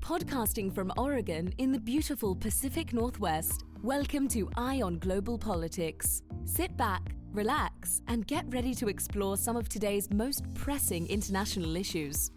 Podcasting from Oregon in the beautiful Pacific Northwest, welcome to Eye on Global Politics. Sit back, relax, and get ready to explore some of today's most pressing international issues.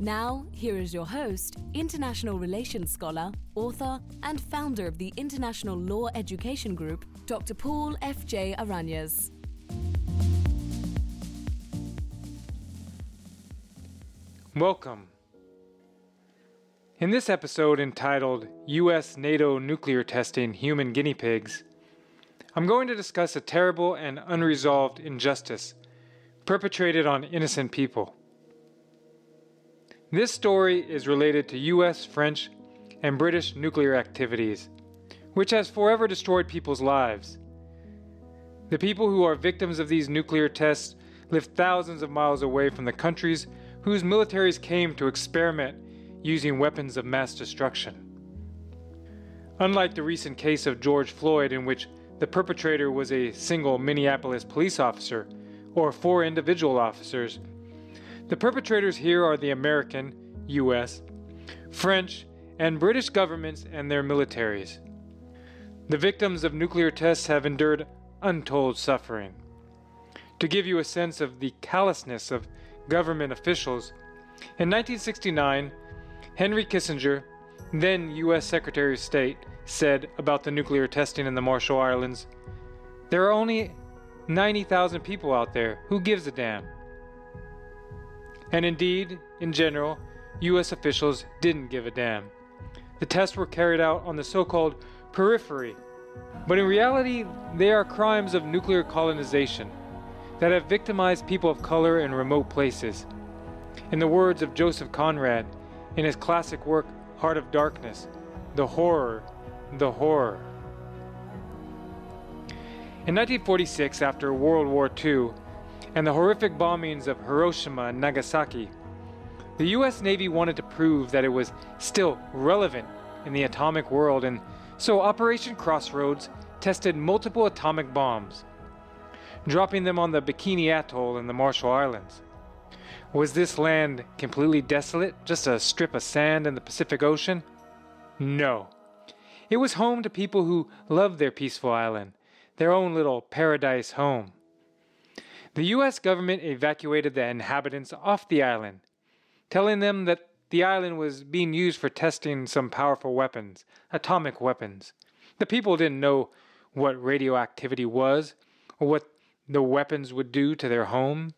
Now, here is your host, international relations scholar, author, and founder of the International Law Education Group, Dr. Paul F.J. Arañas. Welcome. In this episode entitled U.S. NATO Nuclear Testing Human Guinea Pigs, I'm going to discuss a terrible and unresolved injustice perpetrated on innocent people. This story is related to US, French, and British nuclear activities, which has forever destroyed people's lives. The people who are victims of these nuclear tests live thousands of miles away from the countries whose militaries came to experiment using weapons of mass destruction. Unlike the recent case of George Floyd, in which the perpetrator was a single Minneapolis police officer or four individual officers, the perpetrators here are the American, US, French, and British governments and their militaries. The victims of nuclear tests have endured untold suffering. To give you a sense of the callousness of government officials, in 1969, Henry Kissinger, then U.S. Secretary of State, said about the nuclear testing in the Marshall Islands There are only 90,000 people out there. Who gives a damn? And indeed, in general, U.S. officials didn't give a damn. The tests were carried out on the so called periphery, but in reality, they are crimes of nuclear colonization that have victimized people of color in remote places. In the words of Joseph Conrad in his classic work, Heart of Darkness, the horror, the horror. In 1946, after World War II, and the horrific bombings of Hiroshima and Nagasaki, the US Navy wanted to prove that it was still relevant in the atomic world, and so Operation Crossroads tested multiple atomic bombs, dropping them on the Bikini Atoll in the Marshall Islands. Was this land completely desolate, just a strip of sand in the Pacific Ocean? No. It was home to people who loved their peaceful island, their own little paradise home. The U.S. government evacuated the inhabitants off the island, telling them that the island was being used for testing some powerful weapons, atomic weapons. The people didn't know what radioactivity was or what the weapons would do to their home.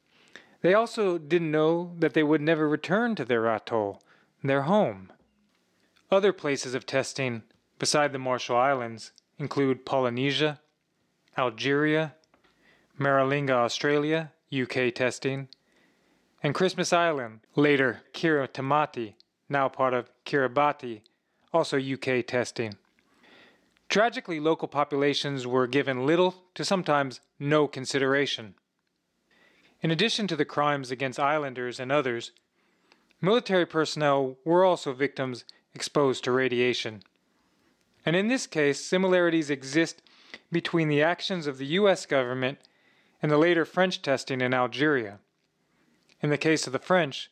They also didn't know that they would never return to their atoll, their home. Other places of testing beside the Marshall Islands include Polynesia, Algeria, Maralinga, Australia, UK testing, and Christmas Island, later Kiritimati, now part of Kiribati, also UK testing. Tragically, local populations were given little to sometimes no consideration. In addition to the crimes against islanders and others, military personnel were also victims exposed to radiation. And in this case, similarities exist between the actions of the US government and the later French testing in Algeria. In the case of the French,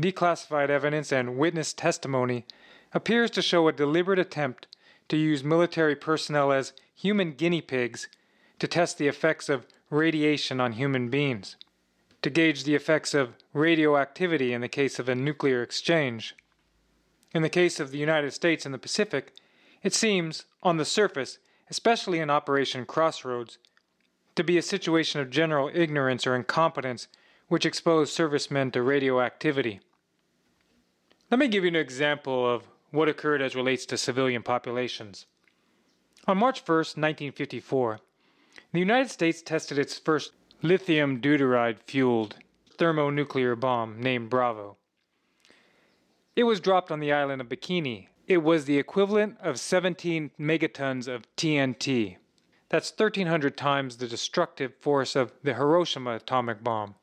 declassified evidence and witness testimony appears to show a deliberate attempt to use military personnel as human guinea pigs to test the effects of radiation on human beings, to gauge the effects of radioactivity in the case of a nuclear exchange. In the case of the United States and the Pacific, it seems, on the surface, especially in Operation Crossroads, to be a situation of general ignorance or incompetence which exposed servicemen to radioactivity. Let me give you an example of what occurred as relates to civilian populations. On March 1, 1954, the United States tested its first lithium deuteride fueled thermonuclear bomb named Bravo. It was dropped on the island of Bikini. It was the equivalent of 17 megatons of TNT. That's 1,300 times the destructive force of the Hiroshima atomic bomb.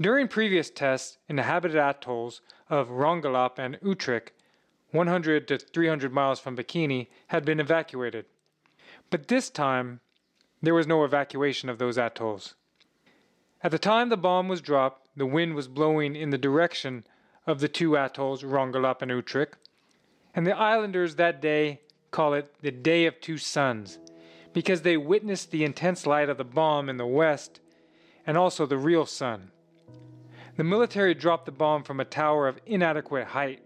During previous tests, in the inhabited atolls of Rongelap and Utrik, 100 to 300 miles from Bikini, had been evacuated. But this time, there was no evacuation of those atolls. At the time the bomb was dropped, the wind was blowing in the direction of the two atolls, Rongelap and Utrik, and the islanders that day call it the Day of Two Suns because they witnessed the intense light of the bomb in the west and also the real sun. The military dropped the bomb from a tower of inadequate height,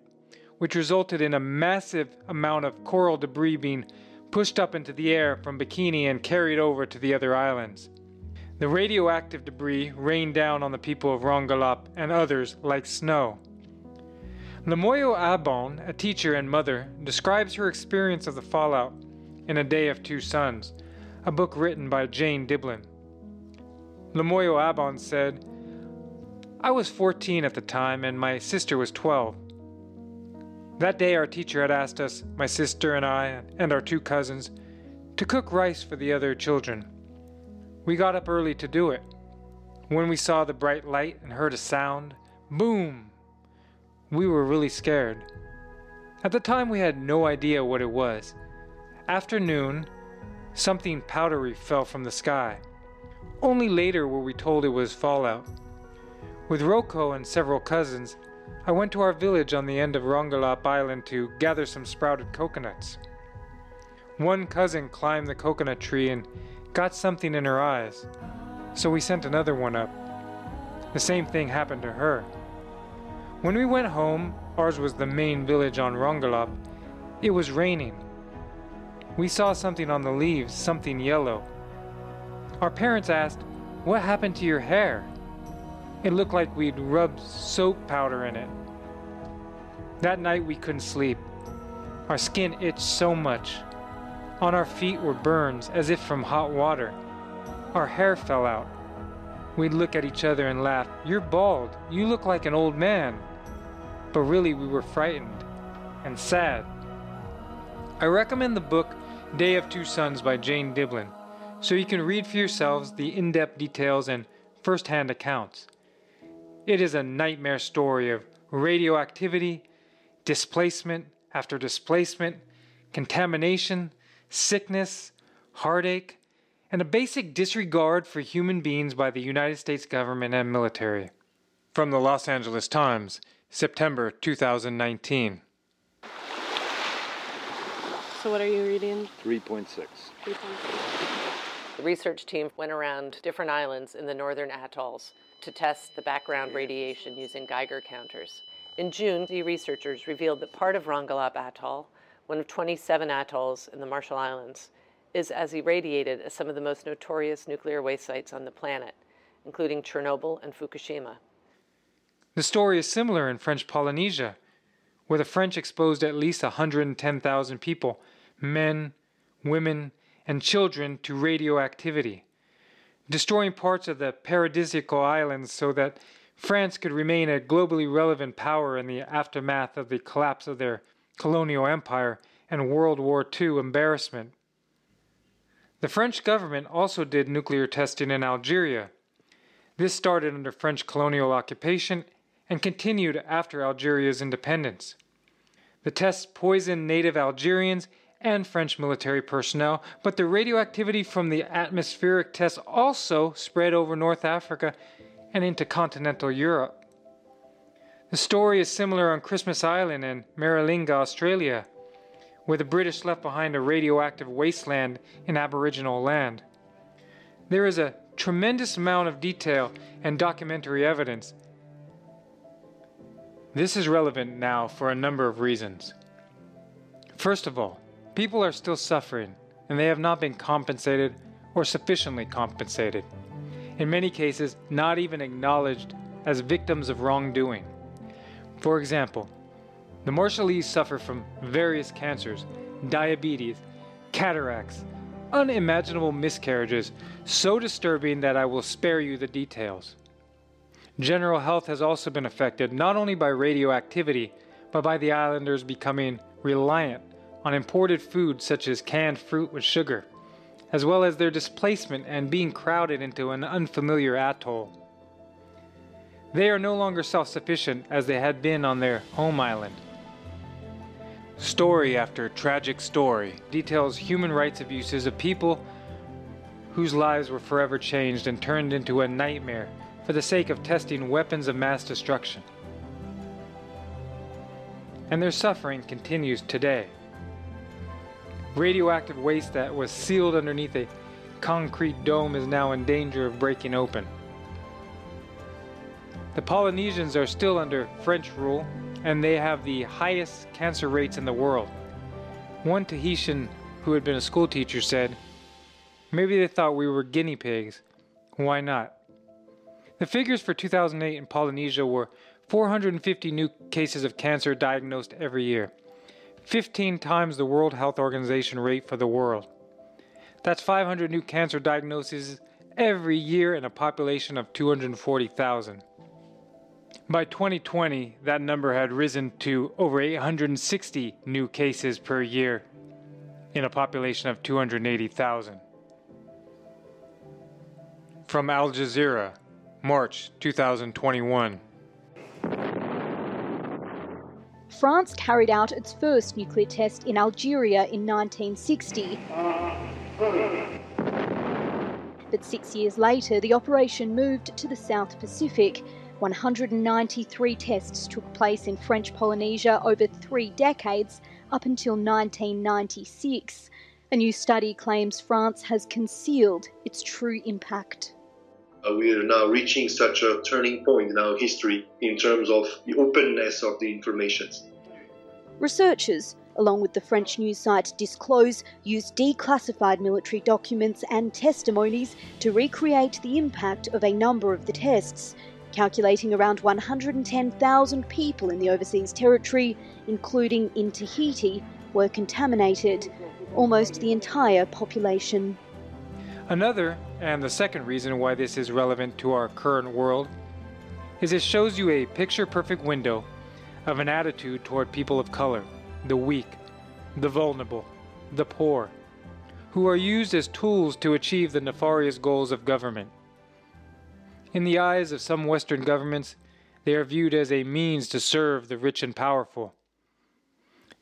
which resulted in a massive amount of coral debris being pushed up into the air from Bikini and carried over to the other islands. The radioactive debris rained down on the people of Rongelap and others like snow. Lemeyo Abon, a teacher and mother, describes her experience of the fallout in A Day of Two Suns, a book written by Jane Dibblin. Lemeyo Abon said, I was 14 at the time and my sister was 12. That day, our teacher had asked us, my sister and I, and our two cousins, to cook rice for the other children. We got up early to do it. When we saw the bright light and heard a sound, boom! We were really scared. At the time, we had no idea what it was. After noon, something powdery fell from the sky. Only later were we told it was fallout. With Roko and several cousins, I went to our village on the end of Rongelap Island to gather some sprouted coconuts. One cousin climbed the coconut tree and got something in her eyes, so we sent another one up. The same thing happened to her. When we went home, ours was the main village on Rongelap, it was raining. We saw something on the leaves, something yellow. Our parents asked, What happened to your hair? It looked like we'd rubbed soap powder in it. That night we couldn't sleep. Our skin itched so much. On our feet were burns, as if from hot water. Our hair fell out. We'd look at each other and laugh. You're bald. You look like an old man. But really, we were frightened and sad. I recommend the book Day of Two Suns by Jane Dibblin, so you can read for yourselves the in depth details and first hand accounts. It is a nightmare story of radioactivity, displacement after displacement, contamination, sickness, heartache, and a basic disregard for human beings by the United States government and military. From the Los Angeles Times, September 2019. So, what are you reading? 3.6. 3.6. The research team went around different islands in the northern atolls to test the background radiation using Geiger counters. In June, the researchers revealed that part of Rongelap Atoll, one of 27 atolls in the Marshall Islands, is as irradiated as some of the most notorious nuclear waste sites on the planet, including Chernobyl and Fukushima. The story is similar in French Polynesia, where the French exposed at least 110,000 people, men, women, and children, to radioactivity destroying parts of the paradisiacal islands so that France could remain a globally relevant power in the aftermath of the collapse of their colonial empire and World War II embarrassment. The French government also did nuclear testing in Algeria. This started under French colonial occupation and continued after Algeria's independence. The tests poisoned native Algerians and French military personnel, but the radioactivity from the atmospheric tests also spread over North Africa and into continental Europe. The story is similar on Christmas Island in Maralinga, Australia, where the British left behind a radioactive wasteland in Aboriginal land. There is a tremendous amount of detail and documentary evidence. This is relevant now for a number of reasons. First of all, People are still suffering, and they have not been compensated or sufficiently compensated. In many cases, not even acknowledged as victims of wrongdoing. For example, the Marshallese suffer from various cancers, diabetes, cataracts, unimaginable miscarriages, so disturbing that I will spare you the details. General health has also been affected not only by radioactivity, but by the islanders becoming reliant on imported foods such as canned fruit with sugar, as well as their displacement and being crowded into an unfamiliar atoll. They are no longer self sufficient as they had been on their home island. Story after tragic story details human rights abuses of people whose lives were forever changed and turned into a nightmare for the sake of testing weapons of mass destruction. and their suffering continues today. Radioactive waste that was sealed underneath a concrete dome is now in danger of breaking open. The Polynesians are still under French rule, and they have the highest cancer rates in the world. One Tahitian who had been a schoolteacher said, Maybe they thought we were guinea pigs. Why not? The figures for 2008 in Polynesia were 450 new cases of cancer diagnosed every year, 15 times the World Health Organization rate for the world. That's 500 new cancer diagnoses every year in a population of 240,000. By 2020, that number had risen to over 860 new cases per year in a population of 280,000. From Al Jazeera, March 2021. France carried out its first nuclear test in Algeria in 1960. But six years later, the operation moved to the South Pacific. 193 tests took place in French Polynesia over three decades up until 1996. A new study claims France has concealed its true impact. Uh, we are now reaching such a turning point in our history in terms of the openness of the information. Researchers, along with the French news site Disclose, used declassified military documents and testimonies to recreate the impact of a number of the tests, calculating around 110,000 people in the overseas territory, including in Tahiti, were contaminated, almost the entire population. Another, and the second reason why this is relevant to our current world, is it shows you a picture perfect window of an attitude toward people of color, the weak, the vulnerable, the poor, who are used as tools to achieve the nefarious goals of government. In the eyes of some Western governments, they are viewed as a means to serve the rich and powerful.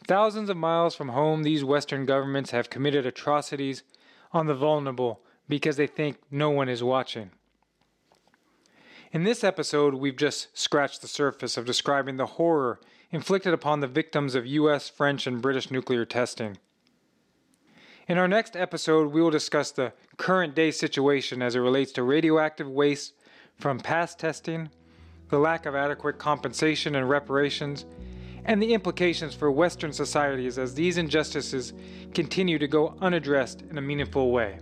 Thousands of miles from home, these Western governments have committed atrocities on the vulnerable because they think no one is watching. In this episode, we've just scratched the surface of describing the horror inflicted upon the victims of US, French, and British nuclear testing. In our next episode, we will discuss the current day situation as it relates to radioactive waste from past testing, the lack of adequate compensation and reparations, and the implications for Western societies as these injustices continue to go unaddressed in a meaningful way.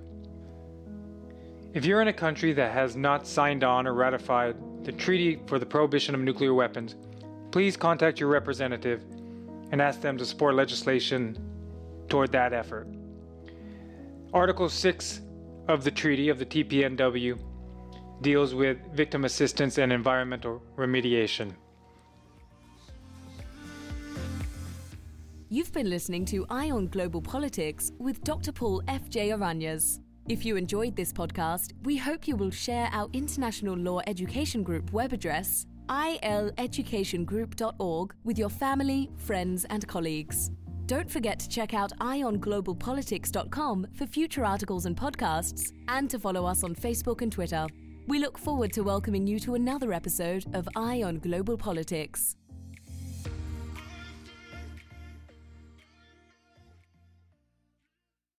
If you're in a country that has not signed on or ratified the Treaty for the Prohibition of Nuclear Weapons, please contact your representative and ask them to support legislation toward that effort. Article 6 of the Treaty of the TPNW deals with victim assistance and environmental remediation. You've been listening to Eye on Global Politics with Dr. Paul F.J. Arañas. If you enjoyed this podcast, we hope you will share our International Law Education Group web address, ileducationgroup.org, with your family, friends, and colleagues. Don't forget to check out eyeonglobalpolitics.com for future articles and podcasts, and to follow us on Facebook and Twitter. We look forward to welcoming you to another episode of Eye on Global Politics.